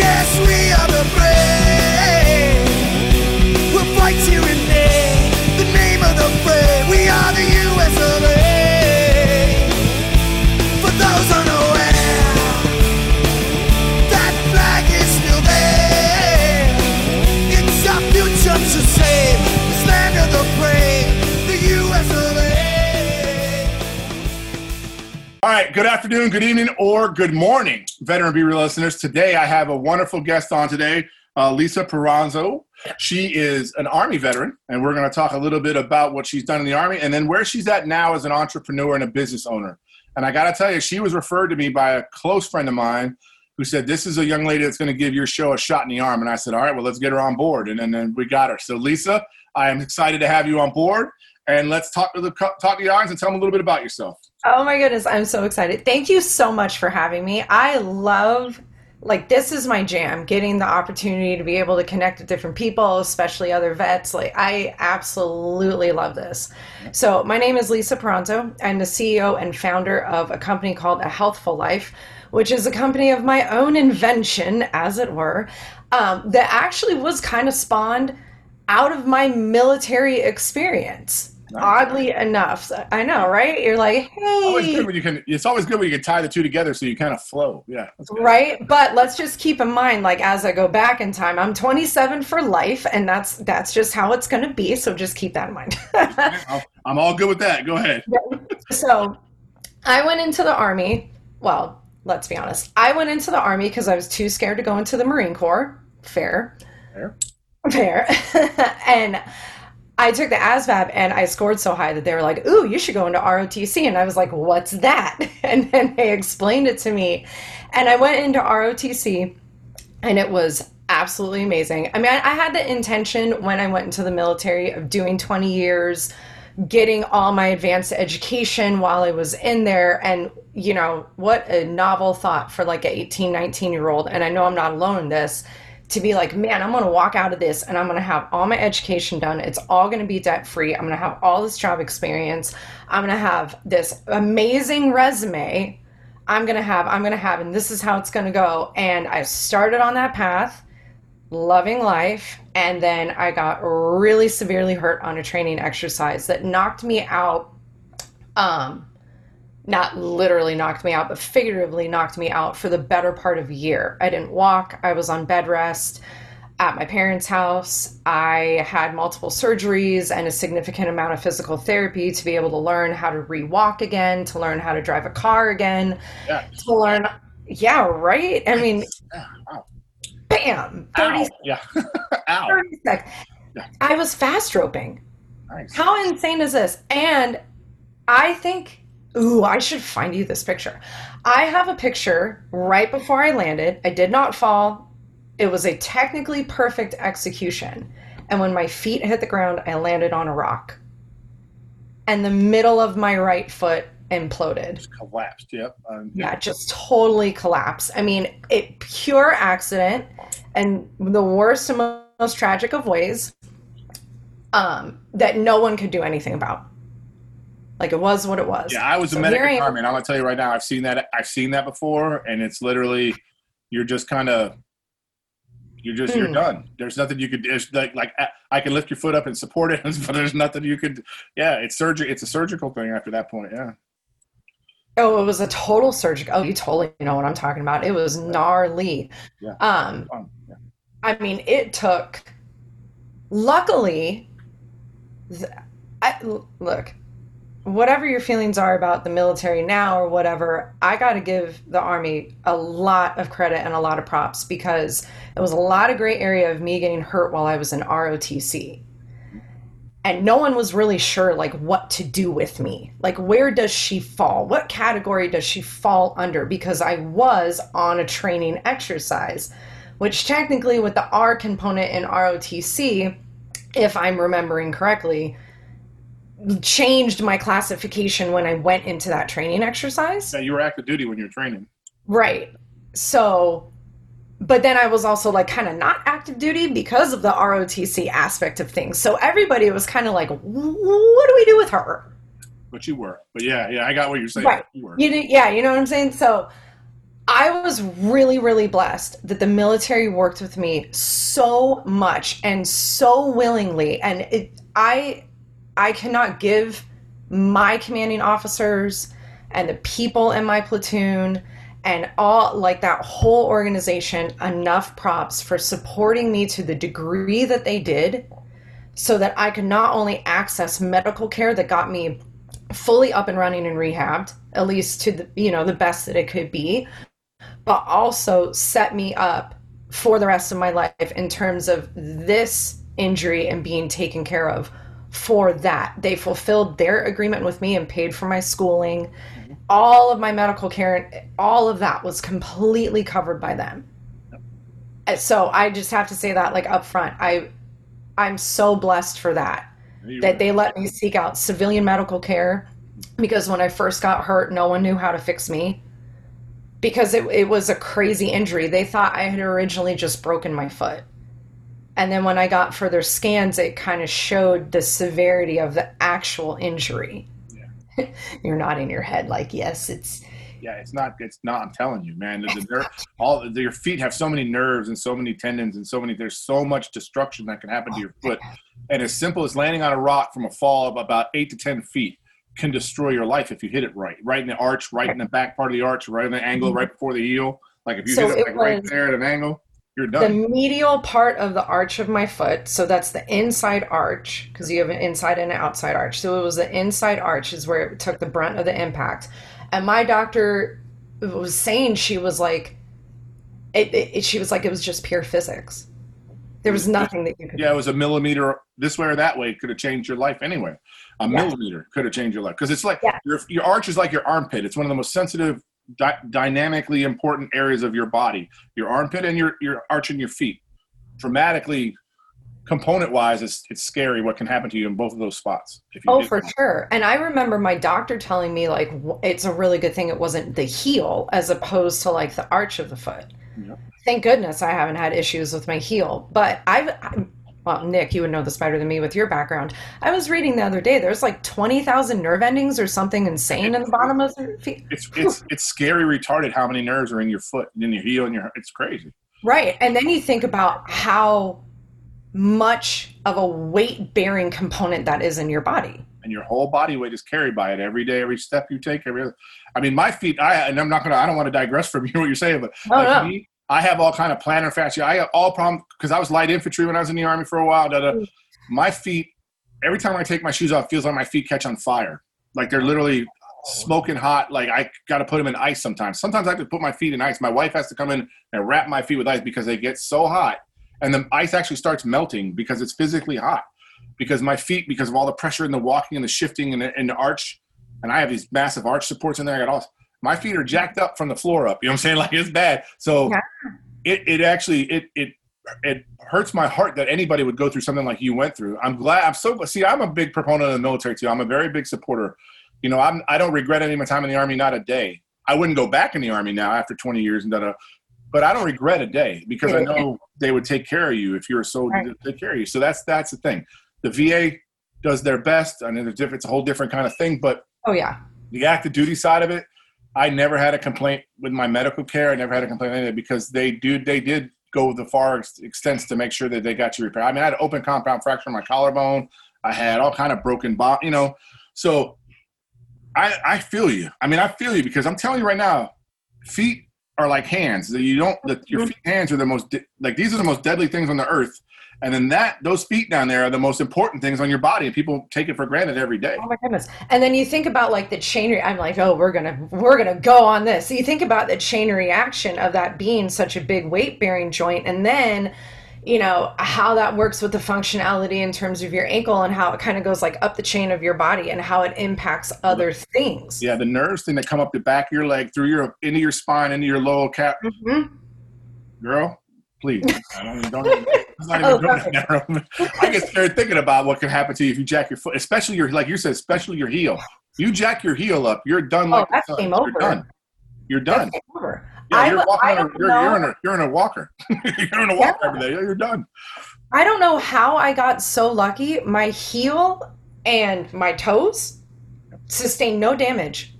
Yes, we are the brave. We'll fight the name of the brave. We are the US of A. right, good afternoon, good evening, or good morning, Veteran Be Real listeners. Today I have a wonderful guest on today, uh, Lisa Peranzo. She is an Army veteran, and we're going to talk a little bit about what she's done in the Army and then where she's at now as an entrepreneur and a business owner. And I got to tell you, she was referred to me by a close friend of mine who said, This is a young lady that's going to give your show a shot in the arm. And I said, All right, well, let's get her on board. And then, then we got her. So, Lisa, I am excited to have you on board. And let's talk to the talk to the audience and tell them a little bit about yourself. Oh my goodness, I'm so excited. Thank you so much for having me. I love like this is my jam, getting the opportunity to be able to connect with different people, especially other vets. Like I absolutely love this. So, my name is Lisa Peranzo. I'm the CEO and founder of a company called A Healthful Life, which is a company of my own invention, as it were, um, that actually was kind of spawned out of my military experience. Oddly enough, I know, right? You're like, Always hey, good when you can. It's always good when you can tie the two together so you kind of flow. Yeah, right but let's just keep in mind like as i go back in time i'm 27 for life and that's that's just how it's going to be so just keep that in mind I'm all good with that. Go ahead. so i went into the army well let's be honest i went into the army because i was too scared to go into the marine corps fair Fair. fair and I took the ASVAB and I scored so high that they were like, "Ooh, you should go into ROTC." And I was like, "What's that?" And then they explained it to me, and I went into ROTC, and it was absolutely amazing. I mean, I, had the intention when I went into the military of doing 20 years, getting all my advanced education while I was in there, and you know what a novel thought for like an 18, 19 year old. And I know I'm not alone in this to be like, man, I'm going to walk out of this and I'm going to have all my education done. It's all going to be debt free. I'm going to have all this job experience. I'm going to have this amazing resume. I'm going to have, I'm going to have, and this is how it's going to go. And I started on that path, loving life. And then I got really severely hurt on a training exercise that knocked me out. Um, not literally knocked me out, but figuratively knocked me out for the better part of a year. I didn't walk. I was on bed rest at my parents' house. I had multiple surgeries and a significant amount of physical therapy to be able to learn how to re-walk again, to learn how to drive a car again, Yeah. to learn. Yeah, right. I mean, Ow. bam, 30, Ow. Yeah. Ow. 30 seconds. I was fast roping. Nice. How insane is this? And I think, ooh, I should find you this picture. I have a picture right before I landed. I did not fall. It was a technically perfect execution. And when my feet hit the ground, I landed on a rock. And the middle of my right foot imploded. Collapsed. Yep. Um, Yeah, just totally collapsed. I mean, it pure accident and the worst and most tragic of ways um, that no one could do anything about. Like it was what it was. Yeah, I was a So medic here I in am. army, and I'm gonna tell you right now, I've seen that. I've seen that before, and it's literally, you're just kind of, you're just, you're Hmm. done. There's nothing you could. It's like, like I- can lift your foot up and support it, but there's nothing you could. Yeah, it's surgery. It's a surgical thing after that point. Yeah. Oh, it was a total surgical. Oh, you totally know what I'm talking about. It was gnarly. Yeah. Um, yeah. I mean, it took. Luckily, I, look, whatever your feelings are about the military now or whatever, I got to give the Army a lot of credit and a lot of props because it was a lot of gray area of me getting hurt while I was in ROTC. And no one was really sure like what to do with me. Like where does she fall? What category does she fall under because I was on a training exercise which technically with the R component in ROTC, if I'm remembering correctly, changed my classification when I went into that training exercise. Yeah, you were active duty when you were training. Right. So, but then I was also like kind of not active duty because of the ROTC aspect of things. So everybody was kind of like, what do we do with her? But you were. But yeah, yeah, I got what you're saying. Right. You were. You know, yeah, you know what I'm saying? So I was really, really blessed that the military worked with me so much and so willingly. And it, I, I cannot give my commanding officers and the people in my platoon and all like that whole organization enough props for supporting me to the degree that they did so that I could not only access medical care that got me fully up and running and rehabbed at least to the you know the best that it could be but also set me up for the rest of my life in terms of this injury and being taken care of for that. They fulfilled their agreement with me and paid for my schooling. All of my medical care, all of that was completely covered by them. And So I just have to say that like up front. I I'm so blessed for that that they let me seek out civilian medical care because when I first got hurt, no one knew how to fix me because it, it was a crazy injury. They thought I had originally just broken my foot. And then when I got further scans, it kind of showed the severity of the actual injury. You're nodding your head like, yes, it's Yeah, it's not. It's not. I'm telling you, man. The, the nerve, all the, your feet have so many nerves and so many tendons and so many. There's so much destruction that can happen to your foot, and as simple as landing on a rock from a fall of about eight to ten feet can destroy your life if you hit it right, right in the arch, right in the back part of the arch, right in the angle, mm-hmm. right before the heel. Like if you So hit it, it like right there at an angle, you're the medial part of the arch of my foot. So that's the inside arch because you have an inside and an outside arch. So it was the inside arch is where it took the brunt of the impact. And my doctor was saying she was like, it, it, it- she was like, it was just pure physics. There was nothing that you could. Yeah, it was a millimeter this way or that way. Could have changed your life anyway. A Yeah. millimeter could have changed your life because it's like Yeah. your your arch is like your armpit. It's one of the most sensitive, dy- dynamically important areas of your body. Your armpit and your your arch in your feet. Dramatically, component wise, it's it's scary what can happen to you in both of those spots. If you Oh, for that. sure. And I remember my doctor telling me like it's a really good thing it wasn't the heel as opposed to like the arch of the foot. Thank goodness I haven't had issues with my heel. But I've, I'm, well, Nick, you would know this better than me with your background. I was reading the other day there's like 20,000 nerve endings or something insane in the bottom of your feet. It's it's it's scary retarded how many nerves are in your foot and in your heel and your it's crazy. Right. And then you think about how much of a weight bearing component that is in your body. and your whole body weight is carried by it every day, every step you take. Every, other- I mean, my feet. I and I'm not gonna. I don't want to digress from you what you're saying, but Oh, like no. me, I have all kind of plantar fascia. I have all problems because I was light infantry when I was in the army for a while. Da, da. Mm. My feet. Every time I take my shoes off, it feels like my feet catch on fire. Like they're literally smoking hot. Like I got to put them in ice sometimes. Sometimes I have to put my feet in ice. My wife has to come in and wrap my feet with ice because they get so hot, and the ice actually starts melting because it's physically hot. Because my feet, because of all the pressure and the walking and the shifting and the, and the arch, and I have these massive arch supports in there. I got all my feet are jacked up from the floor up. You know what I'm saying? Like it's bad. So Yeah. it, it actually it it it hurts my heart that anybody would go through something like you went through. I'm glad. I'm so see. I'm a big proponent of the military too. I'm a very big supporter. You know, I'm I don't regret any of my time in the army. Not a day. I wouldn't go back in the army now after 20 years and da da. But I don't regret a day because I know they would take care of you if you're a soldier. Right. Take care of you. So that's that's the thing. The VA does their best. I different. It's a whole different kind of thing. But Oh, yeah. the active duty side of it, I never had a complaint with my medical care. I never had a complaint because they do they did go the far ex- extents to make sure that they got you repaired. I mean, I had an open compound fracture in my collarbone. I had all kind of broken bone, you know. So I I feel you. I mean, I feel you because I'm telling you right now, feet are like hands. You don't the, your mm-hmm. feet hands are the most like these are the most deadly things on the earth. And then that those feet down there are the most important things on your body, and people take it for granted every day. Oh my goodness. And then you think about like the chain re- I'm like, oh, we're gonna we're gonna go on this. So you think about the chain reaction of that being such a big weight bearing joint, and then you know how that works with the functionality in terms of your ankle and how it kind of goes like up the chain of your body and how it impacts other things. Yeah, the nerves thing that come up the back of your leg, through your into your spine, into your lower cap, Mhm. girl. Please, I don't, don't even, let's not even Oh, go down that road. I get scared thinking about what could happen to you if you jack your foot, especially your like you said, especially your heel. You jack your heel up, you're done. Oh, Like the game Suns. over. You're done. You're done. Yeah, you're walking. I on a, you're, you're in a you're in a walker. you're in a walker every day. You're done. I don't know how I got so lucky. My heel and my toes sustained no damage.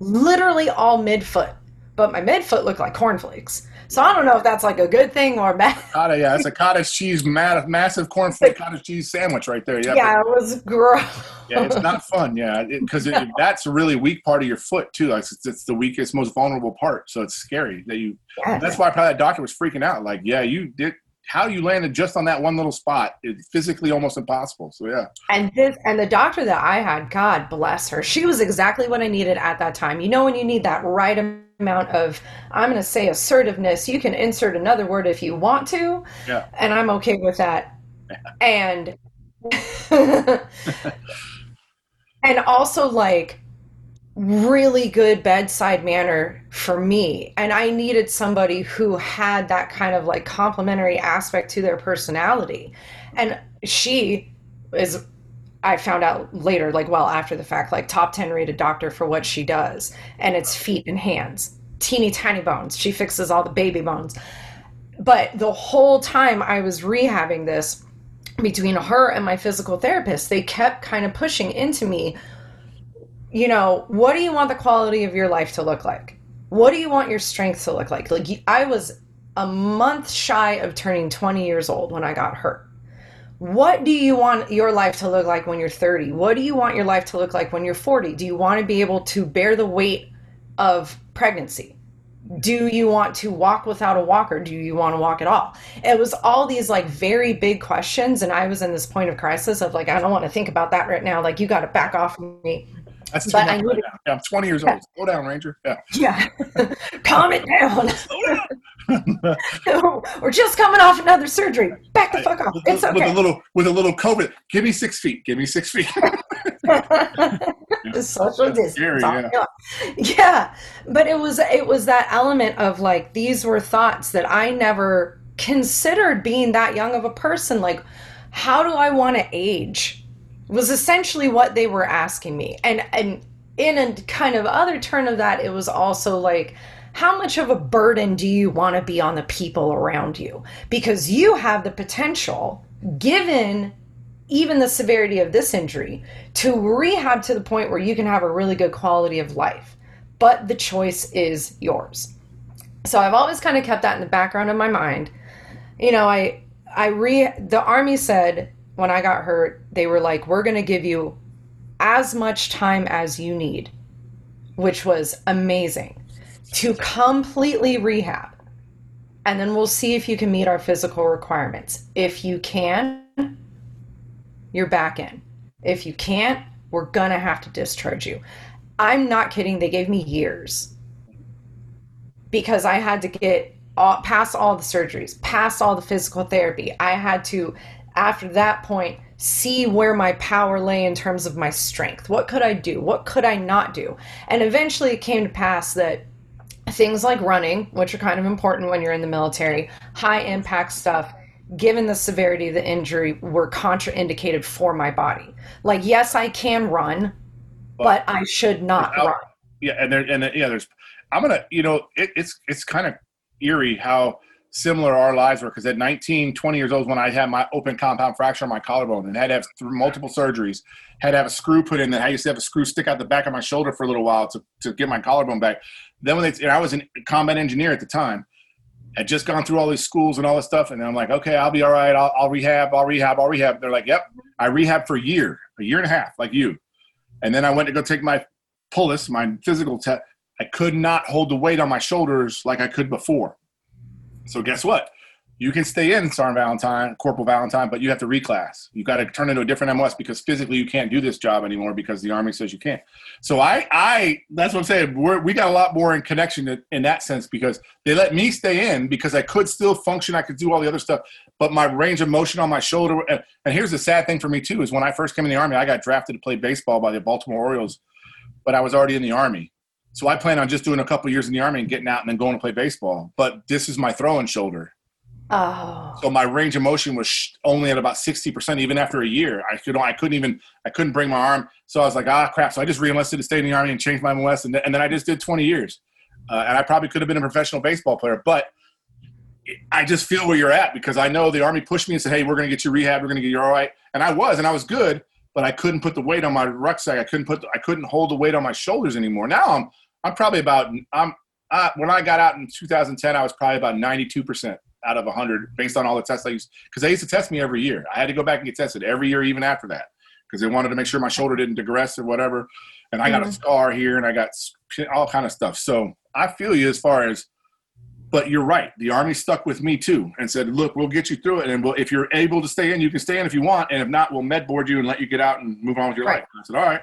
Literally all midfoot. But my midfoot looked like cornflakes. So I don't know if that's like a good thing or bad. Cottage, yeah, it's a cottage cheese, ma- massive cornflake cottage cheese sandwich right there. Yeah, Yeah, it was gross. yeah, it's not fun. Yeah, because it, that's a really weak part of your foot too. Like it's, it's the weakest, most vulnerable part. So it's scary that you. Yeah. That's why probably that doctor was freaking out. Like, yeah, you did. How you landed just on that one little spot is physically almost impossible. So yeah, And this and the doctor that I had, God bless her, she was exactly what I needed at that time. You know when you need that right amount of I'm going to say assertiveness, you can insert another word if you want to. Yeah. And I'm okay with that. And and also like really good bedside manner for me and i needed somebody who had that kind of like complementary aspect to their personality and she is i found out later like well after the fact like top 10 rated doctor for what she does and it's feet and hands teeny tiny bones she fixes all the baby bones but the whole time i was rehabbing this between her and my physical therapist they kept kind of pushing into me you know, what do you want the quality of your life to look like? What do you want your strength to look like? Like I was a month shy of turning 20 years old when I got hurt. What do you want your life to look like when you're 30? What do you want your life to look like when you're 40? Do you want to be able to bear the weight of pregnancy? Do you want to walk without a walker? Do you want to walk at all? It was all these like very big questions, and I was in this point of crisis of like, I don't want to think about that right now. Like, you got to back off me. that's too But much Right yeah, I'm 20 years old. Slow down, Ranger. Yeah. Yeah. Calm it down. Slow down. We're just coming off another surgery. Back the fuck off. With, It's with a little with a little COVID. Give me six feet. Give me six feet. the social distance. scary, yeah. yeah. But it was it was that element of like these were thoughts that I never considered being that young of a person. Like, how do I want to age? Was essentially what they were asking me. And and in a kind of other turn of that, it was also like how much of a burden do you want to be on the people around you? Because you have the potential, given even the severity of this injury, to rehab to the point where you can have a really good quality of life. But the choice is yours. So I've always kind of kept that in the background of my mind. You know, I I re the army said when I got hurt, they were like, "We're going to give you as much time as you need," which was amazing to completely rehab. And then we'll see if you can meet our physical requirements. If you can, you're back in. If you can't, we're going to have to discharge you. I'm not kidding. They gave me years because I had to get all, past all the surgeries, past all the physical therapy. I had to, after that point, see where my power lay in terms of my strength. What could I do? What could I not do? And eventually it came to pass that things like running, which are kind of important when you're in the military, high impact stuff, given the severity of the injury, were contraindicated for my body. Like, yes, I can run, but I should not run. yeah, and there and yeah, there's. I'm gonna, you know, it, it's it's kind of eerie how similar our lives were because at 19, 20 years old when I had my open compound fracture on my collarbone and had to have multiple surgeries, had to have a screw put in. That I used to have a screw stick out the back of my shoulder for a little while to to get my collarbone back. Then when they, I was a combat engineer at the time. Had just gone through all these schools and all this stuff, and I'm like, okay, I'll be all right. I'll, I'll rehab. I'll rehab. I'll rehab. They're like, yep. I rehabbed for a year, a year and a half, like you. And then I went to go take my pullus, my physical test. I could not hold the weight on my shoulders like I could before. So guess what? You can stay in Sergeant Valentine, Corporal Valentine, but you have to reclass. You got to turn into a different MOS because physically you can't do this job anymore because the Army says you can't. So I, I, that's what I'm saying. We're, we got a lot more in connection in, in that sense because they let me stay in because I could still function. I could do all the other stuff, but my range of motion on my shoulder. And, and here's the sad thing for me too is when I first came in the Army, I got drafted to play baseball by the Baltimore Orioles, but I was already in the Army. So I plan on just doing a couple years in the Army and getting out and then going to play baseball. But this is my throwing shoulder. Oh. So my range of motion was only at about 60% even after a year. I could I couldn't even I couldn't bring my arm. So I was like, ah crap. So I just re-enlisted to stay in the army and changed my MOS and, th- and then I just did 20 years. Uh, and I probably could have been a professional baseball player, but I just feel where you're at because I know the army pushed me and said, "Hey, we're going to get you rehab. We're going to get you all right." And I was, and I was good, but I couldn't put the weight on my rucksack. I couldn't put, the, I couldn't hold the weight on my shoulders anymore. Now I'm, I'm probably about, I'm, uh, when I got out in 2010, I was probably about 92 percent out of 100 based on all the tests I used because they used to test me every year. I had to go back and get tested every year, even after that, because they wanted to make sure my shoulder didn't digress or whatever. And I got a mm-hmm. scar here, and I got all kind of stuff. So I feel you as far as but you're right. The army stuck with me too and said, "Look, we'll get you through it, and we'll, if you're able to stay in, you can stay in if you want, and if not, we'll med board you and let you get out and move on with your Right. life." I said, "All right."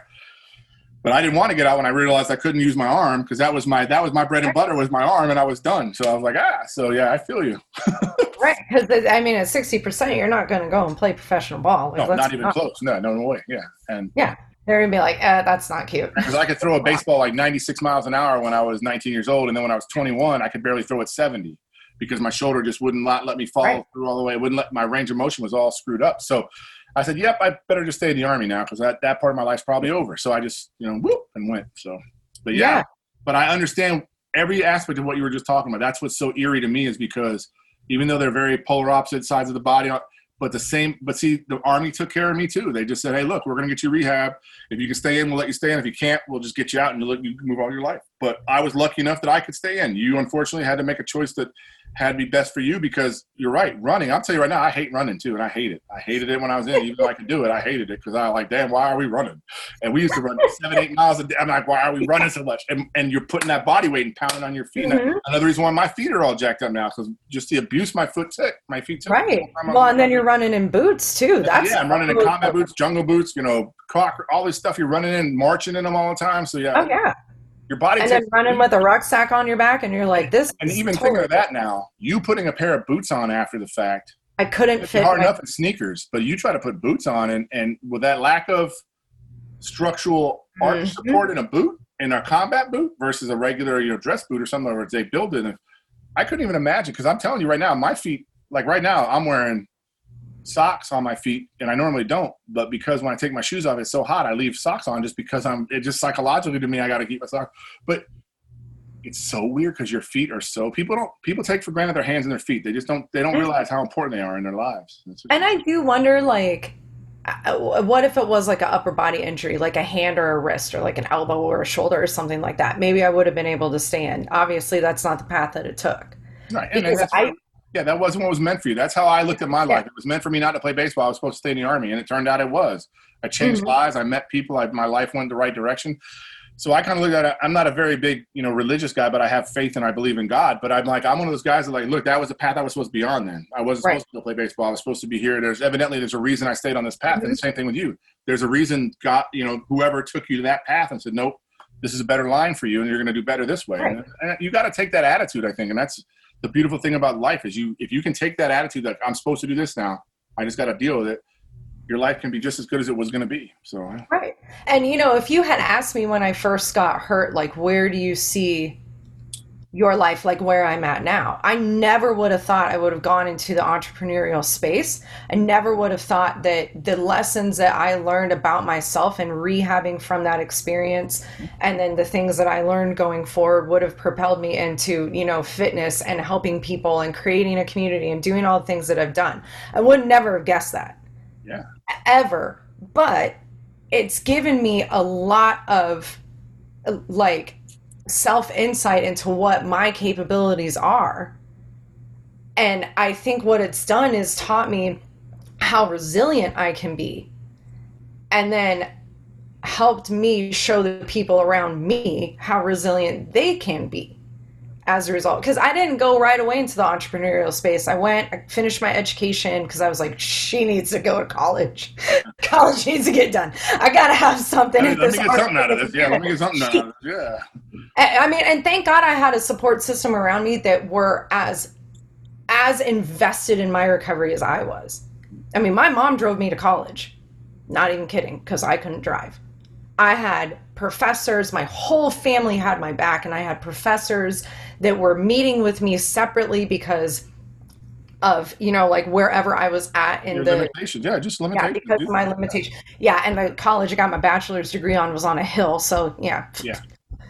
But I didn't want to get out when I realized I couldn't use my arm because that was my that was my bread and butter was my arm, and I was done. So I was like, "Ah." So yeah, I feel you. Right, because I mean, at sixty percent, you're not going to go and play professional ball. Like, No, not even honest. close. No, no way. Yeah, and yeah, They're going to be like, eh, "That's not cute." because I could throw a baseball like 96 miles an hour when I was 19 years old, and then when I was 21, I could barely throw it 70 because my shoulder just wouldn't not let me follow Right. through all the way. It wouldn't let my range of motion was all screwed up. So I said, "Yep, I better just stay in the army now because that that part of my life's probably over." So I just you know whoop and went. So, but yeah, Yeah. but I understand every aspect of what you were just talking about. That's what's so eerie to me is because even though they're very polar opposite sides of the body. But the same, but see, the army took care of me too. They just said, "Hey, look, we're going to get you rehab. If you can stay in, we'll let you stay in. If you can't, we'll just get you out and you, look, you can move on your life." But I was lucky enough that I could stay in. You unfortunately had to make a choice that had to be best for you because you're right. Running, I'll tell you right now, I hate running too, and I hate it. I hated it when I was in, even though I could do it. I hated it because I was like, damn, why are we running? And we used to run seven, eight miles a day. I'm like, why are we running so much? And, and you're putting that body weight and pounding on your feet. And Mhm. Another reason why my feet are all jacked up now because just the abuse my foot took, my feet took. Right. I'm- Well, and then you're running in boots too. That's yeah, I'm running in combat boots, jungle boots, you know, cock, all this stuff. You're running in, marching in them all the time. So yeah, Oh yeah, your body and then running with a rucksack on your back, and you're like, "This." and even thinking of that now, you putting a pair of boots on after the fact, I couldn't it's fit. hard my- enough in sneakers, but you try to put boots on, and and with that lack of structural arch Mhm. support in a boot, in a combat boot versus a regular you know dress boot or something where they build it, I couldn't even imagine because I'm telling you right now, my feet, like right now, I'm wearing socks on my feet and I normally don't, but because when I take my shoes off, it's so hot, I leave socks on just because I'm it just psychologically to me, I got to keep my socks. But it's so weird because your feet are so people don't people take for granted their hands and their feet. They just don't they don't Mhm. realize how important they are in their lives. And I do wonder, like, uh, what if it was like an upper body injury, like a hand or a wrist, or like an elbow or a shoulder or something like that? Maybe I would have been able to stand. Obviously, that's not the path that it took. right. And Because I, yeah, that wasn't what was meant for you. That's how I looked at my Yeah. life. It was meant for me not to play baseball. I was supposed to stay in the army, and it turned out it was. I changed Mhm. lives. I met people. I, my life went the right direction. So I kind of look at it. I'm not a very big, you know, religious guy, but I have faith and I believe in God. But I'm like, I'm one of those guys that like, look, that was the path I was supposed to be on. Then I wasn't Right. supposed to go play baseball. I was supposed to be here. There's evidently there's a reason I stayed on this path. And the Mm-hmm. same thing with you. There's a reason God, you know, whoever took you to that path and said, nope, this is a better line for you, and you're going to do better this way. Right. And, and you got to take that attitude, I think, and that's the beautiful thing about life is you if you can take that attitude that I'm supposed to do this now, I just got to deal with it. Your life can be just as good as it was going to be. So right. And, you know, if you had asked me when I first got hurt, like, where do you see your life, like where I'm at now, I never would have thought I would have gone into the entrepreneurial space. I never would have thought that the lessons that I learned about myself and rehabbing from that experience and then the things that I learned going forward would have propelled me into, you know, fitness and helping people and creating a community and doing all the things that I've done. I would never have guessed that yeah, ever, but it's given me a lot of like self insight into what my capabilities are. And I think what it's done is taught me how resilient I can be. And then helped me show the people around me how resilient they can be as a result because i didn't go right away into the entrepreneurial space i went i finished my education because i was like she needs to go to college college needs to get done i gotta have something let me, let this me get something out of this. Yeah, let me get something out of this. Yeah, I I mean, and thank God I had a support system around me that were as as invested in my recovery as I was. I mean, my mom drove me to college. Not even kidding, because I couldn't drive. I had professors, my whole family had my back, and I had professors that were meeting with me separately because of you know like wherever I was at in Your the limitations, yeah, just yeah because my limitation yeah and the college I got my bachelor's degree on was on a hill so yeah Yeah.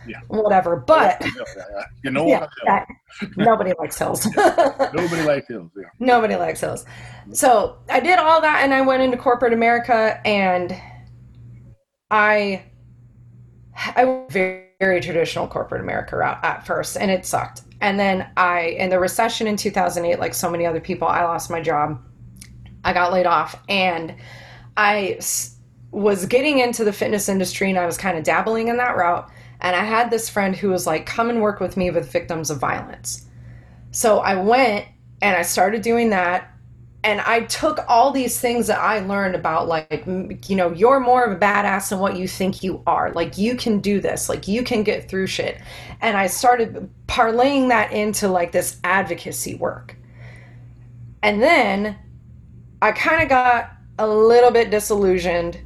Yeah. whatever but Yeah. You know yeah, that- nobody likes hills Nobody likes hills. Yeah. nobody likes hills so I did all that and I went into corporate America and I I went very, very traditional corporate America route at first, and it sucked. And then I, in the recession in 2008, like so many other people, I lost my job. I got laid off, and I was getting into the fitness industry, and I was kind of dabbling in that route. And I had this friend who was like, "Come and work with me with victims of violence." So I went and I started doing that and I took all these things that I learned about, like, you know, you're more of a badass than what you think you are. Like, you can do this. Like, you can get through shit. And I started parlaying that into like this advocacy work. And then I kind of got a little bit disillusioned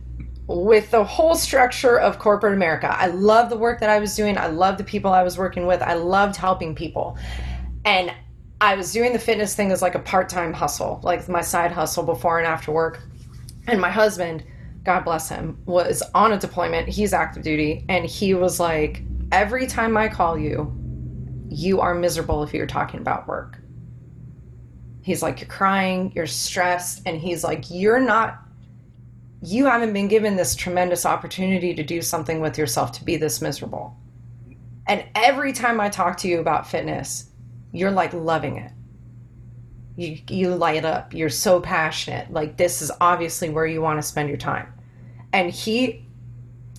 with the whole structure of corporate America. I love the work that I was doing. I love the people I was working with. I loved helping people. And I was doing the fitness thing as like a part time hustle, like my side hustle before and after work. And my husband, God bless him, was on a deployment. He's active duty. And he was like, every time I call you, you are miserable if you're talking about work. He's like, you're crying, you're stressed. And he's like, you're not, you haven't been given this tremendous opportunity to do something with yourself to be this miserable. And every time I talk to you about fitness, you're like loving it. You you light up. You're so passionate. Like this is obviously where you want to spend your time. And he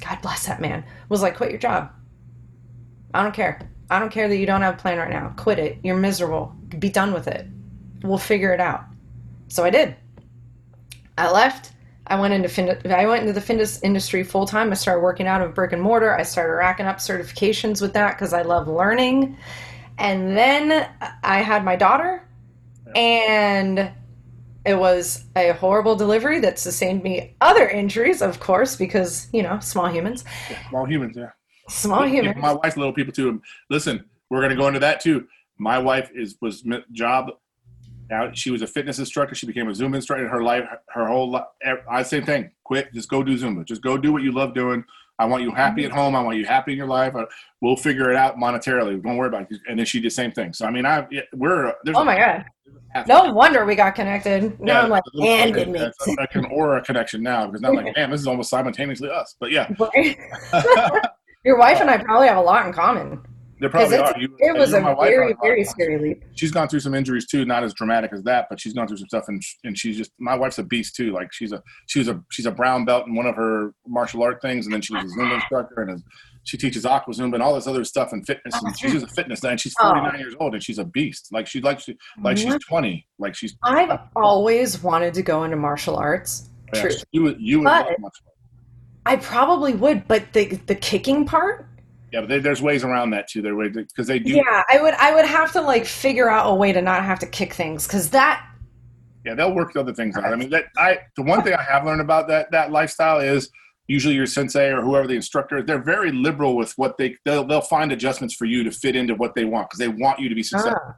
God bless that man, was like, quit your job. I don't care. I don't care that you don't have a plan right now. Quit it. You're miserable. Be done with it. We'll figure it out. So I did. I left. I went into fin- I went into the fitness industry full time. I started working out of brick and mortar. I started racking up certifications with that because I love learning. And then I had my daughter, and it was a horrible delivery that sustained me other injuries, of course, because you know, small humans, Small humans, yeah. small Yeah, humans. My wife's little people too. Listen, we're gonna go into that too. My wife is was job. Now she was a fitness instructor. She became a Zumba instructor. Her life, her whole life. I same thing. Quit. Just go do Zumba. Just go do what you love doing. I want you happy at home. I want you happy in your life. We'll figure it out monetarily. Don't worry about it. And then she did the same thing. So I mean, I yeah, we're there's Oh my god! No wonder we got connected. Now Yeah, I'm like, a and it makes like an aura connection now because now I'm like, damn, this is almost simultaneously us. But yeah, Your wife and I probably have a lot in common. There probably are. You, It was a very, very scary leap. she's gone through some injuries too, not as dramatic as that, but she's gone through some stuff, and and she's just my wife's a beast too. Like she's a she was a she's a brown belt in one of her martial art things, and then she was a Zumba instructor, and a, she teaches aqua Zumba and all this other stuff and fitness, and she's just a fitness and she's Oh. 49 years old, and she's a beast. Like she like she like she's 20, like she's I've always wanted to go into martial arts. yeah, True. you would you would But- love much. I probably would, but the the kicking part, Yeah, but they, there's ways around that too. There way because they do. yeah, I would I would have to like figure out a way to not have to kick things because that Yeah, they'll work other things out. I mean, that I the one thing I have learned about that that lifestyle is usually your sensei or whoever the instructor is, they're very liberal with what they they'll they'll find adjustments for you to fit into what they want because they want you to be successful. Ah,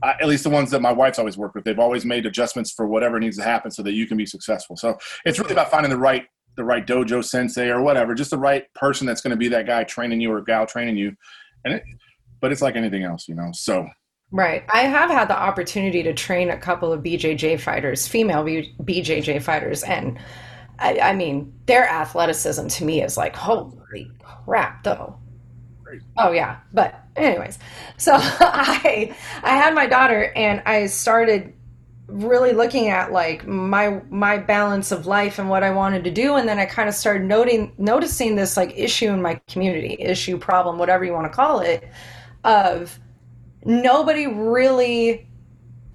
Uh, at least the ones that my wife's always worked with, they've always made adjustments for whatever needs to happen so that you can be successful. So it's really about finding the right the right dojo sensei or whatever, just the right person that's going to be that guy training you or gal training you. And it, but it's like anything else, you know. So right. I have had the opportunity to train a couple of BJJ fighters, female B- BJJ fighters, and I, I mean their athleticism to me is like holy crap, though. Crazy. Oh yeah, but anyways, so I I had my daughter and I started really looking at like my my balance of life and what I wanted to do and then I kind of started noting noticing this like issue in my community, issue problem, whatever you want to call it, of nobody really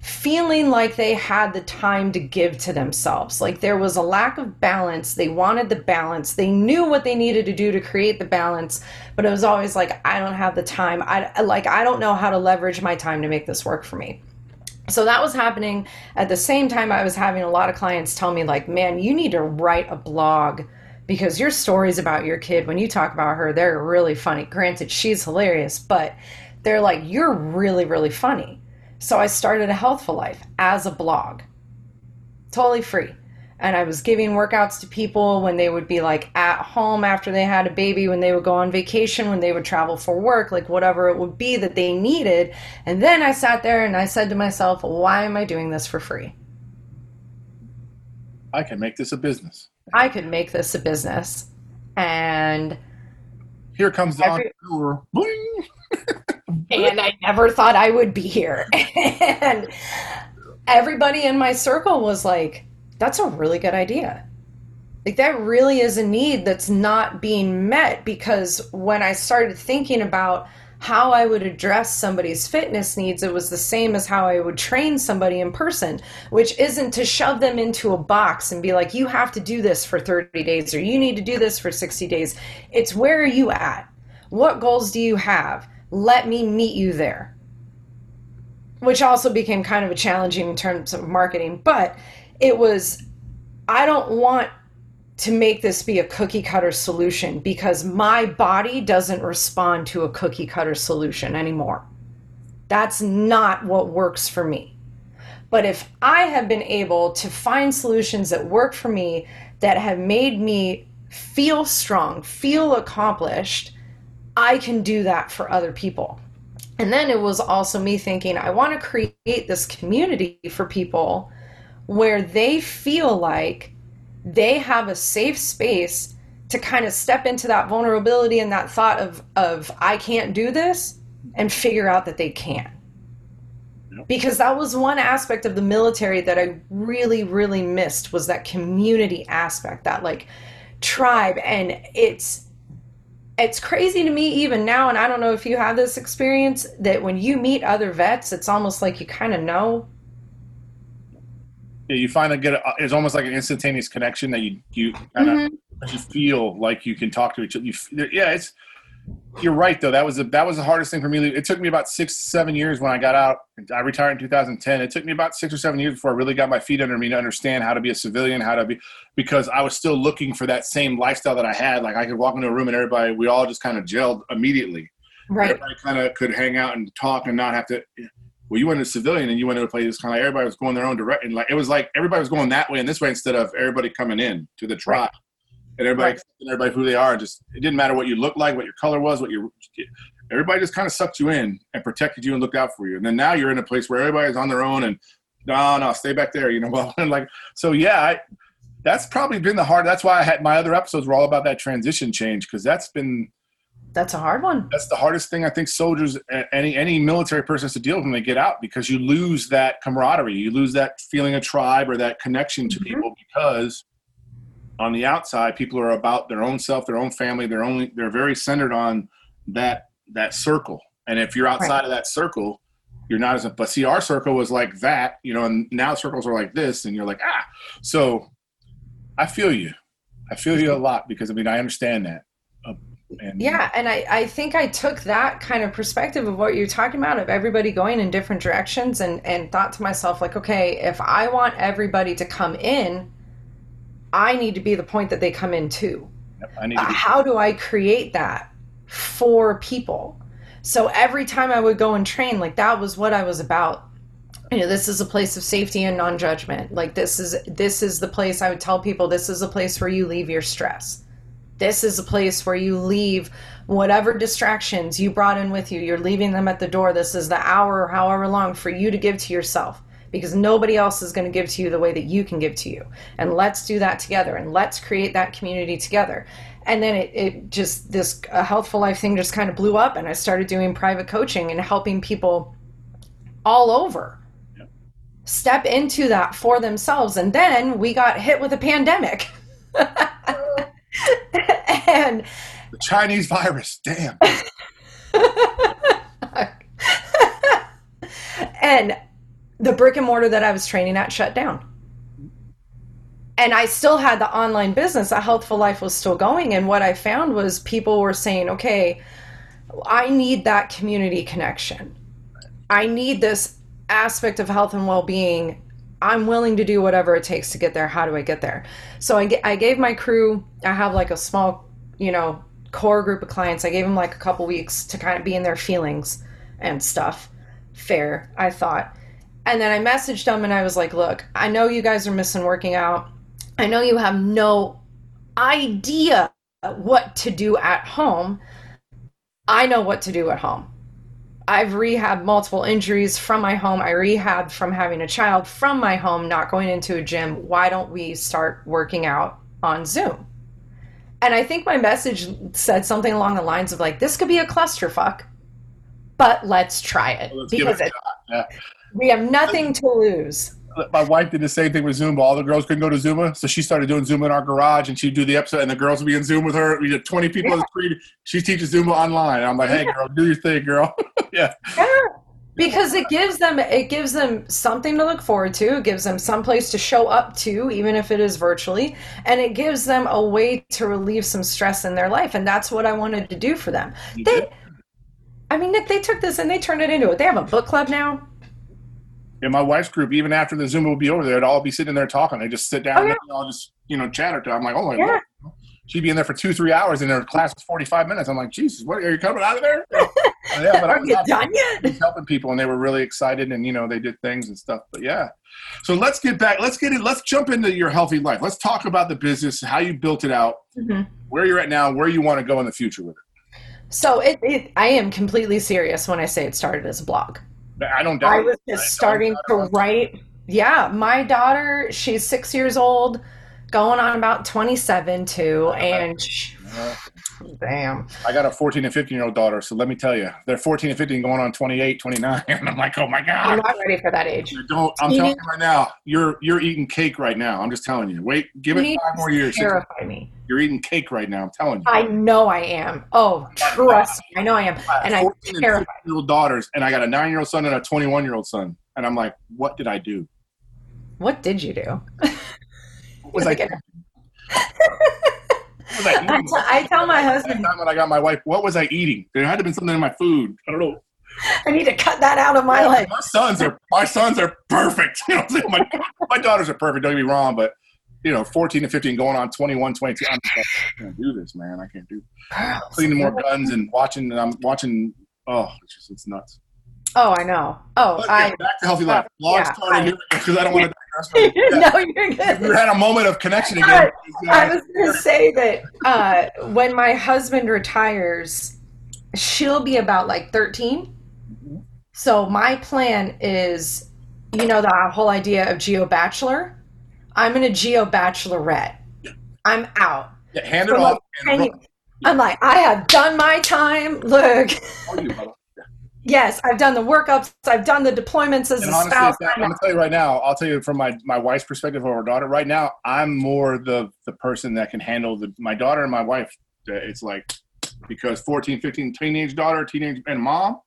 feeling like they had the time to give to themselves. Like there was a lack of balance. They wanted the balance. They knew what they needed to do to create the balance, but it was always like I don't have the time. I like I don't know how to leverage my time to make this work for me. So that was happening at the same time I was having a lot of clients tell me like, "Man, you need to write a blog because your stories about your kid when you talk about her, they're really funny. Granted, she's hilarious, but they're like you're really really funny." So I started a Healthful Life as a blog, totally free. And I was giving workouts to people when they would be like at home after they had a baby, when they would go on vacation, when they would travel for work, like whatever it would be that they needed. And then I sat there and I said to myself, why am I doing this for free? I can make this a business. I could make this a business. And Here comes the Every- entrepreneur. And I never thought I would be here. and everybody in my circle was like, that's a really good idea. Like, that really is a need that's not being met because when I started thinking about how I would address somebody's fitness needs, it was the same as how I would train somebody in person, which isn't to shove them into a box and be like, you have to do this for 30 days or you need to do this for 60 days. It's where are you at? What goals do you have? Let me meet you there. Which also became kind of a challenging in terms of marketing, but it was, I don't want to make this be a cookie cutter solution because my body doesn't respond to a cookie cutter solution anymore. That's not what works for me. But if I have been able to find solutions that work for me that have made me feel strong, feel accomplished, I can do that for other people. And then it was also me thinking, I want to create this community for people where they feel like they have a safe space to kind of step into that vulnerability and that thought of, of I can't do this and figure out that they can. Because that was one aspect of the military that I really, really missed was that community aspect, that like tribe. And it's it's crazy to me even now, and I don't know if you have this experience, that when you meet other vets, it's almost like you kind of know. Yeah, you find to get a, it's almost like an instantaneous connection that you you kind of Mm-hmm. you feel like you can talk to each other. You, yeah, it's you're right though. That was a, that was the hardest thing for me. It took me about six seven years when I got out. I retired in 2010. It took me about six or seven years before I really got my feet under me to understand how to be a civilian, how to be because I was still looking for that same lifestyle that I had. Like I could walk into a room and everybody we all just kind of gelled immediately. Right. Everybody kind of could hang out and talk and not have to. Well, you went to civilian and you went to a place kind of like everybody was going their own direction. Like it was like everybody was going that way and this way instead of everybody coming in to the tribe and everybody Right. everybody who they are. Just it didn't matter what you looked like, what your color was, what your everybody just kind of sucked you in and protected you and looked out for you. And then now you're in a place where everybody's on their own and no, no, stay back there. You know, well, and like so, yeah. I, that's probably been the hard. That's why I had my other episodes were all about that transition change because that's been That's a hard one. that's the hardest thing I think soldiers, any any military person has to deal with when they get out because you lose that camaraderie, you lose that feeling of tribe or that connection to Mhm. people because on the outside people are about their own self, their own family, they're only they're very centered on that that circle. And if you're outside of that circle, you're not as but see our circle was like that, you know, and now circles are like this, and you're like ah. So I feel you, I feel you a lot because I mean I understand that. And Yeah, and I, I think I took that kind of perspective of what you're talking about of everybody going in different directions and, and thought to myself, like, okay, if I want everybody to come in, I need to be the point that they come in to. I need to Uh, how do I create that for people? So every time I would go and train, like that was what I was about. You know, this is a place of safety and non-judgment. Like this is this is the place I would tell people this is a place where you leave your stress. This is a place where you leave whatever distractions you brought in with you. You're leaving them at the door. This is the hour or however long for you to give to yourself because nobody else is going to give to you the way that you can give to you. And let's do that together and let's create that community together. And then it, it just, this a healthful life thing just kind of blew up and I started doing private coaching and helping people all over step into that for themselves. And then we got hit with a pandemic. and the Chinese virus. Damn. and the brick and mortar that I was training at shut down. And I still had the online business. A healthful life was still going. And what I found was people were saying, okay, I need that community connection. I need this aspect of health and well being. I'm willing to do whatever it takes to get there. How do I get there? So I, I gave my crew, I have like a small, you know, core group of clients. I gave them like a couple weeks to kind of be in their feelings and stuff fair, I thought. And then I messaged them and I was like, look, I know you guys are missing working out. I know you have no idea what to do at home. I know what to do at home. I've rehabbed multiple injuries from my home. I rehabbed from having a child from my home, not going into a gym. Why don't we start working out on Zoom? And I think my message said something along the lines of like, this could be a clusterfuck, but let's try it. Give because it a it, shot. Yeah. we have nothing to lose. My wife did the same thing with Zumba. All the girls couldn't go to Zumba, so she started doing Zumba in our garage, and she'd do the episode, and the girls would be in Zoom with her. We had 20 people on the screen. She teaches Zumba online. And I'm like, hey, girl, do your thing, girl. yeah. Yeah. Because it gives them it gives them something to look forward to. It gives them some place to show up to, even if it is virtually, and it gives them a way to relieve some stress in their life. And that's what I wanted to do for them. They. I mean, Nick, they took this and they turned it into it. They have a book club now. Yeah, my wife's group, even after the Zumba would be over they'd all be sitting there talking. They just sit down Oh, and yeah. they all just, you know, chatter to. I'm like, oh my Yeah. Lord. She'd be in there for two, three hours, and their class was 45 minutes. I'm like, Jesus, what are you coming out of there? yeah, but I'm happy. done yet? helping people and they were really excited and you know they did things and stuff but yeah so let's get back let's get in let's jump into your healthy life let's talk about the business how you built it out Mhm. where you're at now where you want to go in the future with it. So it, it, I am completely serious when I say it started as a blog. I don't doubt I was just don't starting to write. Yeah, my daughter, she's six years old, going on about 27 too. And sh- Damn. i got a 14 and 15 year old daughter so let me tell you they're 14 and 15 going on 28 29 and i'm like oh my God. I'm not ready for that age. don't i'm telling you right now you're you're eating cake right now i'm just telling you wait give it five more years Terrify me. you're eating cake right now i'm telling you I know I am. Oh, trust me. I know I am. And I'm 14 terrified. 15 year old daughters and i got a nine year old son and a 21 year old son and i'm like what did i do What did you do? Was I Like, thinking? What was I I eating? t- I tell my husband, time when I got my wife, what was I eating? There had to been something in my food. I don't know. I need to cut that out of my life. My sons are my sons are perfect. You know what I'm saying? My, my daughters are perfect. Don't get me wrong, but you know, 14 and 15 going on 21, 22. I'm just like, I can't do this, man. I can't do. Cleaning more guns and watching. And I'm watching. Oh, it's just it's nuts. Oh, I know. Oh, But, I. yeah, back to healthy life. Long yeah, started because I don't want to yeah, no, you're good. we had a moment of connection again. I was going to say that uh, when my husband retires, she'll be about like 13. So my plan is, you know, the whole idea of Geo Bachelor. I'm in a Geo Bachelorette. I'm out. Yeah, hand it off. like And 10 I'm like, I have done my time. Look, roll you, brother. Yes, I've done the workups. I've done the deployments as And a honestly, spouse. I'm gonna tell you right now. I'll tell you from my my wife's perspective of our daughter. Right now, I'm more the the person that can handle the my daughter and my wife. uh, It's like because 14, 15, teenage daughter, teenage and mom.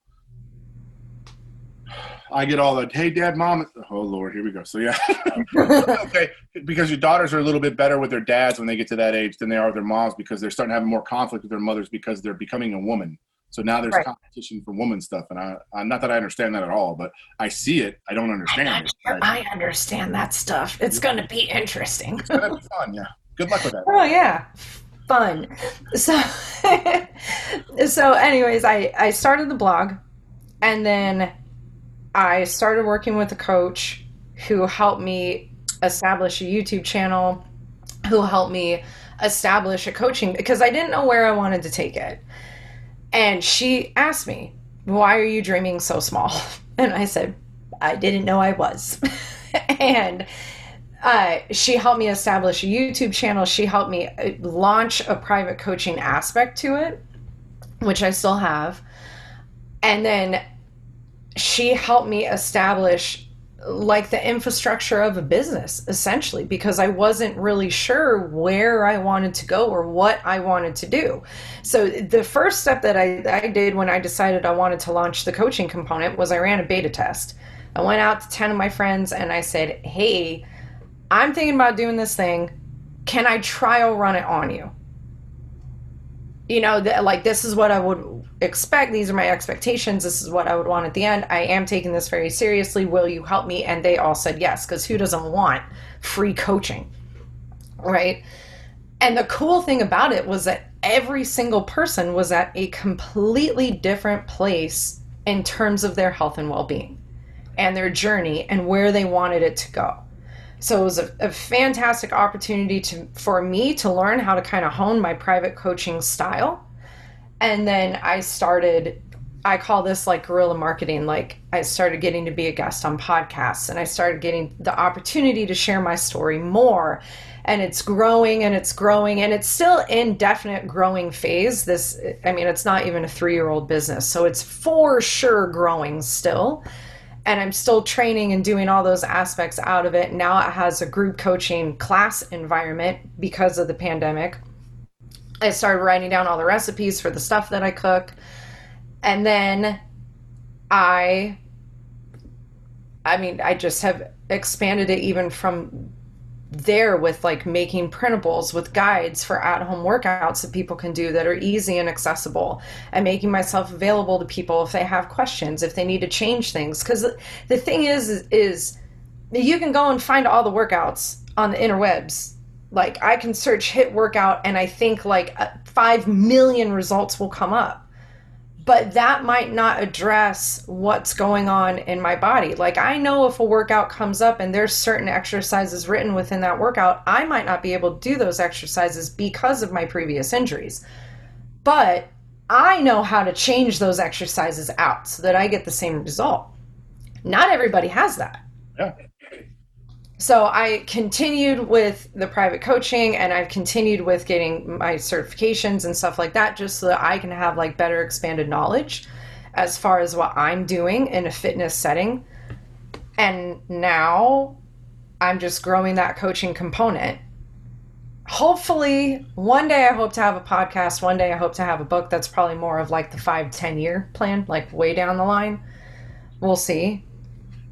I get all the hey dad mom oh lord here we go so yeah okay because your daughters are a little bit better with their dads when they get to that age than they are with their moms because they're starting to have more conflict with their mothers because they're becoming a woman so now there's Right. competition for woman stuff and I, I not that I understand that at all but I see it I don't understand it Right. I understand that stuff. It's going to be interesting. It's gonna be fun yeah good luck with that Oh yeah, fun. So, so anyways, I I started the blog, and then I started working with a coach who helped me establish a YouTube channel, who helped me establish a coaching because I didn't know where I wanted to take it, and she asked me, "Why are you dreaming so small?" And I said, "I didn't know I was," and uh, she helped me establish a YouTube channel. She helped me uh, launch a private coaching aspect to it, which I still have. And then she helped me establish like the infrastructure of a business essentially because I wasn't really sure where I wanted to go or what I wanted to do. So the first step that I, I did when I decided I wanted to launch the coaching component was I ran a beta test. I went out to 10 of my friends and I said, "Hey, I'm thinking about doing this thing. Can I trial run it on you? You know, th- like this is what I would expect. These are my expectations. This is what I would want at the end. I am taking this very seriously. Will you help me? And they all said yes, because who doesn't want free coaching? Right. And the cool thing about it was that every single person was at a completely different place in terms of their health and well-being and their journey and where they wanted it to go. So it was a, a fantastic opportunity to for me to learn how to kind of hone my private coaching style. And then I started I call this like guerrilla marketing. Like I started getting to be a guest on podcasts and I started getting the opportunity to share my story more. And it's growing and it's growing and it's still in definite growing phase. This, I mean, it's not even a three year old business. So it's for sure growing still. And I'm still training and doing all those aspects out of it. Now it has a group coaching class environment because of the pandemic. I started writing down all the recipes for the stuff that I cook and then I I mean, I just have expanded it even from there with like making printables with guides for at home workouts that people can do that are easy and accessible and making myself available to people if they have questions, if they need to change things. Because the thing is, is, you can go and find all the workouts on the interwebs. Like I can search HIIT workout and I think like uh, 5 million results will come up but that might not address what's going on in my body. Like I know if a workout comes up and there's certain exercises written within that workout, I might not be able to do those exercises because of my previous injuries. But I know how to change those exercises out so that I get the same result. Not everybody has that. Yeah so I continued with the private coaching and I've continued with getting my certifications and stuff like that just so that I can have like better expanded knowledge as far as what I'm doing in a fitness setting. And now I'm just growing that coaching component. Hopefully, one day I hope to have a podcast. One day I hope to have a book that's probably more of like the five, 10 year plan, like way down the line. We'll see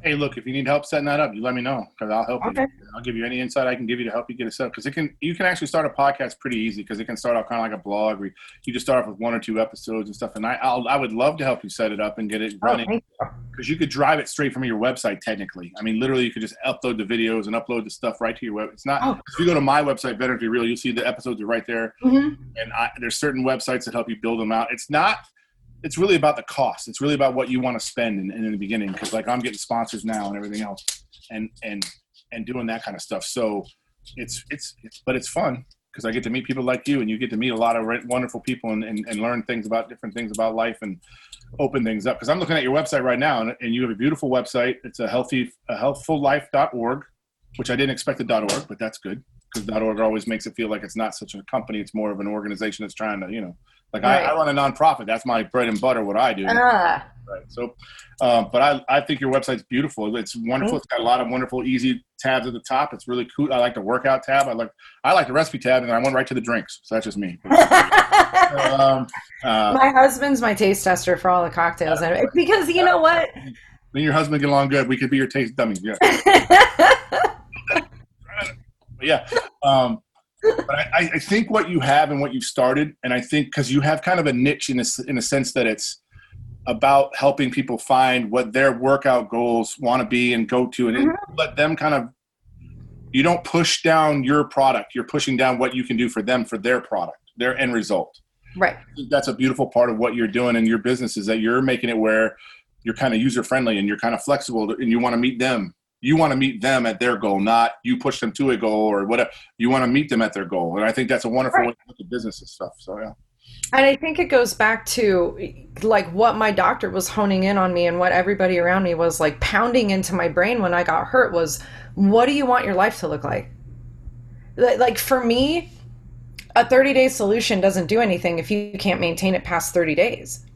hey, look, if you need help setting that up, you let me know because I'll help okay. you. I'll give you any insight I can give you to help you get it set up. Because it can, you can actually start a podcast pretty easy because it can start off kind of like a blog where you just start off with one or two episodes and stuff. And I, I'll, I would love to help you set it up and get it oh, running because oh, you. you could drive it straight from your website. Technically, I mean, literally, you could just upload the videos and upload the stuff right to your web. It's not. Oh. If you go to my website, Better Be Real, you'll see the episodes are right there. Mm-hmm. And I, there's certain websites that help you build them out. It's not it's really about the cost. It's really about what you want to spend in, in the beginning. Because like I'm getting sponsors now and everything else, and and and doing that kind of stuff. So it's it's, it's but it's fun because I get to meet people like you, and you get to meet a lot of wonderful people and, and, and learn things about different things about life and open things up. Because I'm looking at your website right now, and, and you have a beautiful website. It's a healthy a healthfullife.org, which I didn't expect the .org, but that's good because .org always makes it feel like it's not such a company; it's more of an organization that's trying to you know like right. I, I, run a nonprofit. That's my bread and butter. What I do. Ah. Right. So, um, but I, I think your website's beautiful. It's wonderful. It's got a lot of wonderful, easy tabs at the top. It's really cool. I like the workout tab. I like I like the recipe tab, and I went right to the drinks. So that's just me. um, uh, my husband's my taste tester for all the cocktails, uh, because you know what. Me and your husband get along good. We could be your taste dummies. Yeah. yeah. Um, but I, I, think what you have and what you've started, and I think because you have kind of a niche in a, in a sense that it's about helping people find what their workout goals want to be and go to, and mm-hmm. let them kind of. You don't push down your product; you're pushing down what you can do for them for their product, their end result. Right. that's a beautiful part of what you're doing in your business is that you're making it where you're kind of user friendly and you're kind of flexible, and you want to meet them you want to meet them at their goal, not you push them to a goal or whatever. You want to meet them at their goal, and I think that's a wonderful right. way to look at business and stuff. So yeah. And I think it goes back to like what my doctor was honing in on me and what everybody around me was like pounding into my brain when I got hurt was what do you want your life to look like? Like for me, a 30 day solution doesn't do anything if you can't maintain it past 30 days.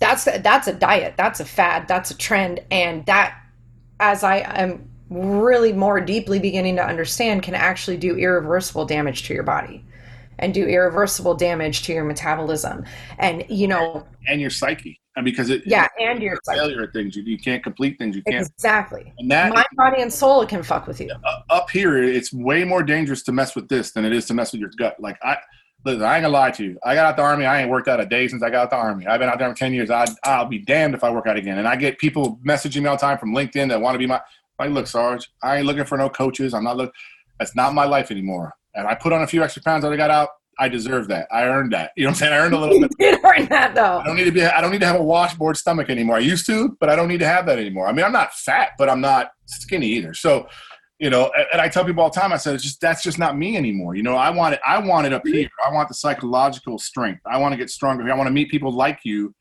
That's that's a diet, that's a fad, that's a trend and that as I am really more deeply beginning to understand, can actually do irreversible damage to your body and do irreversible damage to your metabolism. And you know and your psyche. And because it yeah and your failure at things you, you can't complete things you can't. Exactly. And that my body and soul can fuck with you. Up here it's way more dangerous to mess with this than it is to mess with your gut. Like i Listen, I ain't gonna lie to you. I got out the army. I ain't worked out a day since I got out the army. I've been out there for ten years. I, I'll be damned if I work out again. And I get people messaging me all the time from LinkedIn that want to be my. Like, look, Sarge, I ain't looking for no coaches. I'm not look. That's not my life anymore. And I put on a few extra pounds that I got out. I deserve that. I earned that. You know what I'm saying? I earned a little bit. You earn that though. I don't need to be. I don't need to have a washboard stomach anymore. I used to, but I don't need to have that anymore. I mean, I'm not fat, but I'm not skinny either. So, you know, and, I tell people all the time. I said, it's just that's just not me anymore. You know, I want it. I want it up here. I want the psychological strength. I want to get stronger. I want to meet people like you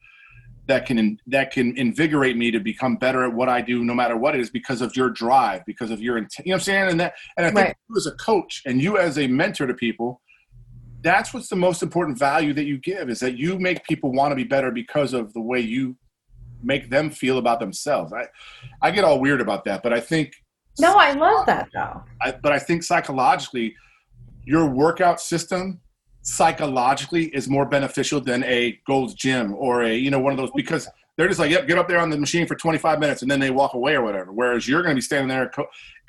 that can that can invigorate me to become better at what I do, no matter what it is, because of your drive, because of your intent. You know what I'm saying? And that, and I think Right. you as a coach and you as a mentor to people, that's what's the most important value that you give is that you make people want to be better because of the way you make them feel about themselves. I, I get all weird about that, but I think No, I love that though. I, but I think psychologically, your workout system psychologically is more beneficial than a Gold's Gym or a you know one of those because they're just like, yep, get up there on the machine for 25 minutes and then they walk away or whatever. Whereas you're going to be standing there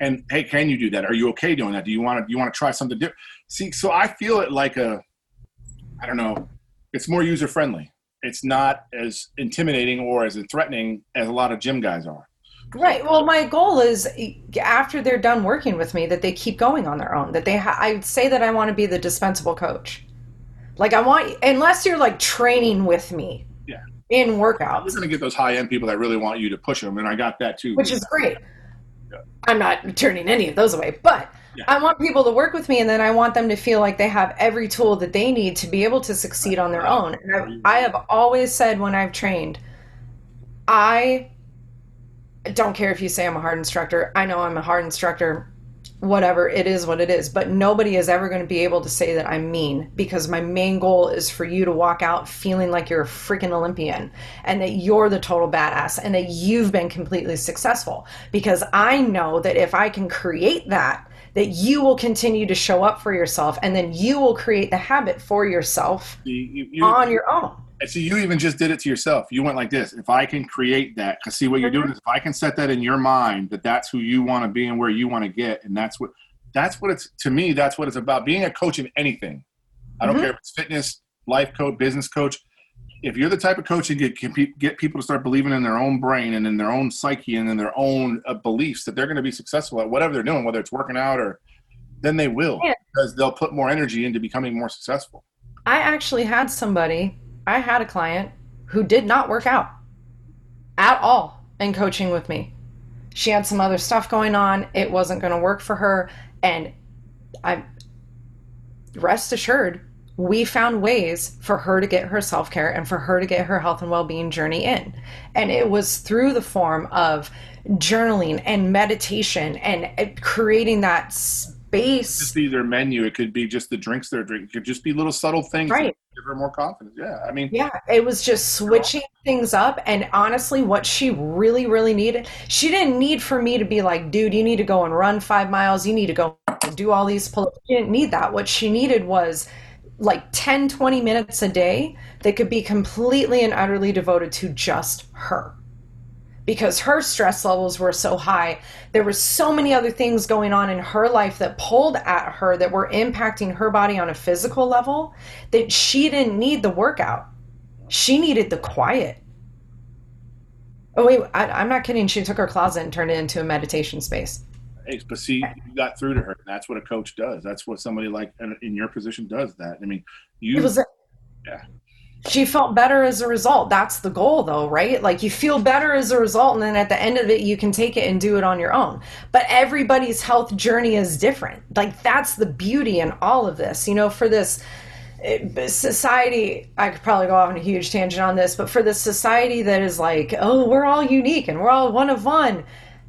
and hey, can you do that? Are you okay doing that? Do you want to you want to try something different? See, so I feel it like a, I don't know, it's more user friendly. It's not as intimidating or as threatening as a lot of gym guys are. Right. Well, my goal is after they're done working with me that they keep going on their own. That they, ha- I say that I want to be the dispensable coach. Like I want, unless you're like training with me, Yeah. in workouts, going to get those high end people that really want you to push them, and I got that too. which is great. Yeah. I'm not turning any of those away, but Yeah. I want people to work with me, and then I want them to feel like they have every tool that they need to be able to succeed on their own. And I, I have always said when I've trained, I don't care if you say I'm a hard instructor. I know I'm a hard instructor. Whatever, it is what it is. But nobody is ever going to be able to say that I'm mean because my main goal is for you to walk out feeling like you're a freaking Olympian and that you're the total badass and that you've been completely successful. Because I know that if I can create that, that you will continue to show up for yourself and then you will create the habit for yourself You, you, you, on your own. And so you even just did it to yourself. You went like this. If I can create that, because see what you're doing is if I can set that in your mind that that's who you want to be and where you want to get, and that's what that's what it's to me. That's what it's about. Being a coach in anything. I don't Mhm. care if it's fitness, life coach, business coach. If you're the type of coach that get can pe- get people to start believing in their own brain and in their own psyche and in their own uh, beliefs that they're going to be successful at whatever they're doing, whether it's working out or, then they will Yeah. because they'll put more energy into becoming more successful. I actually had somebody, I had a client who did not work out at all in coaching with me. She had some other stuff going on. It wasn't going to work for her. And I, rest assured, we found ways for her to get her self care and for her to get her health and well being journey in. And it was through the form of journaling and meditation and uh, creating that space. just be their menu. It could be just the drinks they're drinking. It could just be little subtle things Right. Give her more confidence. Yeah, I mean, Yeah, it was just switching things up. And honestly, what she really, really needed, she didn't need for me to be like, dude, you need to go and run five miles. You need to go do all these pull. She didn't need that. What she needed was like 10, 20 minutes a day that could be completely and utterly devoted to just her. Because her stress levels were so high. There were so many other things going on in her life that pulled at her that were impacting her body on a physical level that she didn't need the workout. She needed the quiet. Oh wait, I, I'm not kidding. She took her closet and turned it into a meditation space. hey, but see, you got through to her. That's what a coach does. That's what somebody like in, in your position does. That I mean, you. It was. Yeah. She felt better as a result. That's the goal, though, right? Like you feel better as a result, and then at the end of it, you can take it and do it on your own. But everybody's health journey is different. Like that's the beauty in all of this. You know, for this eh, society, I could probably go off on a huge tangent on this, but for this society that is like, oh, we're all unique and we're all one of one.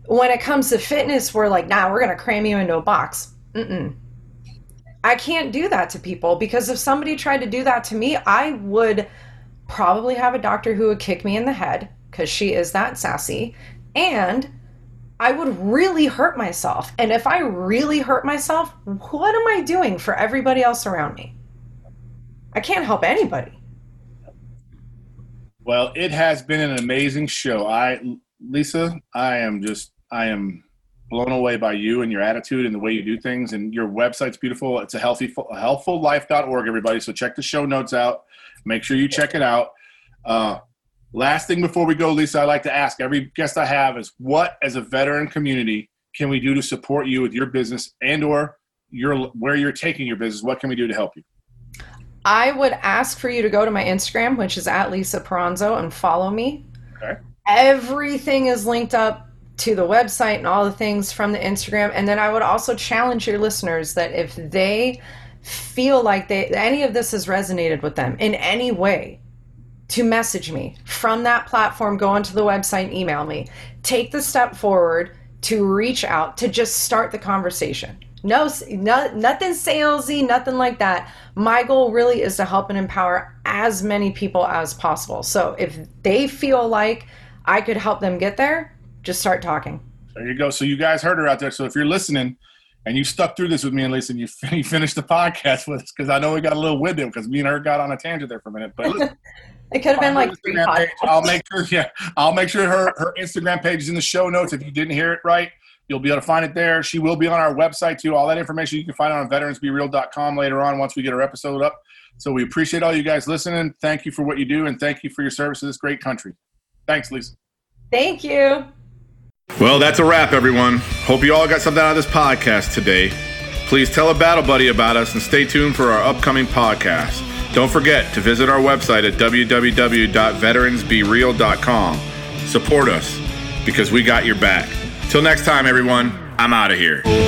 When it comes to fitness, we're like, nah, we're gonna cram you into a box. Mm-mm. I can't do that to people because if somebody tried to do that to me, I would probably have a doctor who would kick me in the head because she is that sassy. And I would really hurt myself. And if I really hurt myself, what am I doing for everybody else around me? I can't help anybody. Well, it has been an amazing show. I, Lisa, I am just, I am blown away by you and your attitude and the way you do things. And your website's beautiful. It's a healthy, healthfullife.org, everybody. So check the show notes out. Make sure you check it out. Uh, last thing before we go, Lisa, I like to ask every guest I have is what, as a veteran community, can we do to support you with your business and or your where you're taking your business? What can we do to help you? I would ask for you to go to my Instagram, which is at Lisa Peranzo, and follow me. Okay. Everything is linked up to the website and all the things from the Instagram. And then I would also challenge your listeners that if they feel like they any of this has resonated with them in any way, to message me from that platform, go onto the website, and email me. Take the step forward to reach out to just start the conversation. No, no, nothing salesy, nothing like that. My goal really is to help and empower as many people as possible. So if they feel like I could help them get there, just start talking. There you go. So you guys heard her out there. So if you're listening and you stuck through this with me and Lisa, and you, you finished the podcast with us, because I know we got a little winded because me and her got on a tangent there for a minute. But listen, it could have been like three page, I'll make sure. Yeah, I'll make sure her her Instagram page is in the show notes. If you didn't hear it right, you'll be able to find it there. She will be on our website too. All that information you can find on veteransbereal.com later on once we get our episode up. So we appreciate all you guys listening. Thank you for what you do, and thank you for your service to this great country. Thanks, Lisa. Thank you. Well, that's a wrap, everyone. Hope you all got something out of this podcast today. Please tell a battle buddy about us and stay tuned for our upcoming podcast. Don't forget to visit our website at www.veteransbereal.com. Support us because we got your back. Till next time, everyone, I'm out of here. Oh.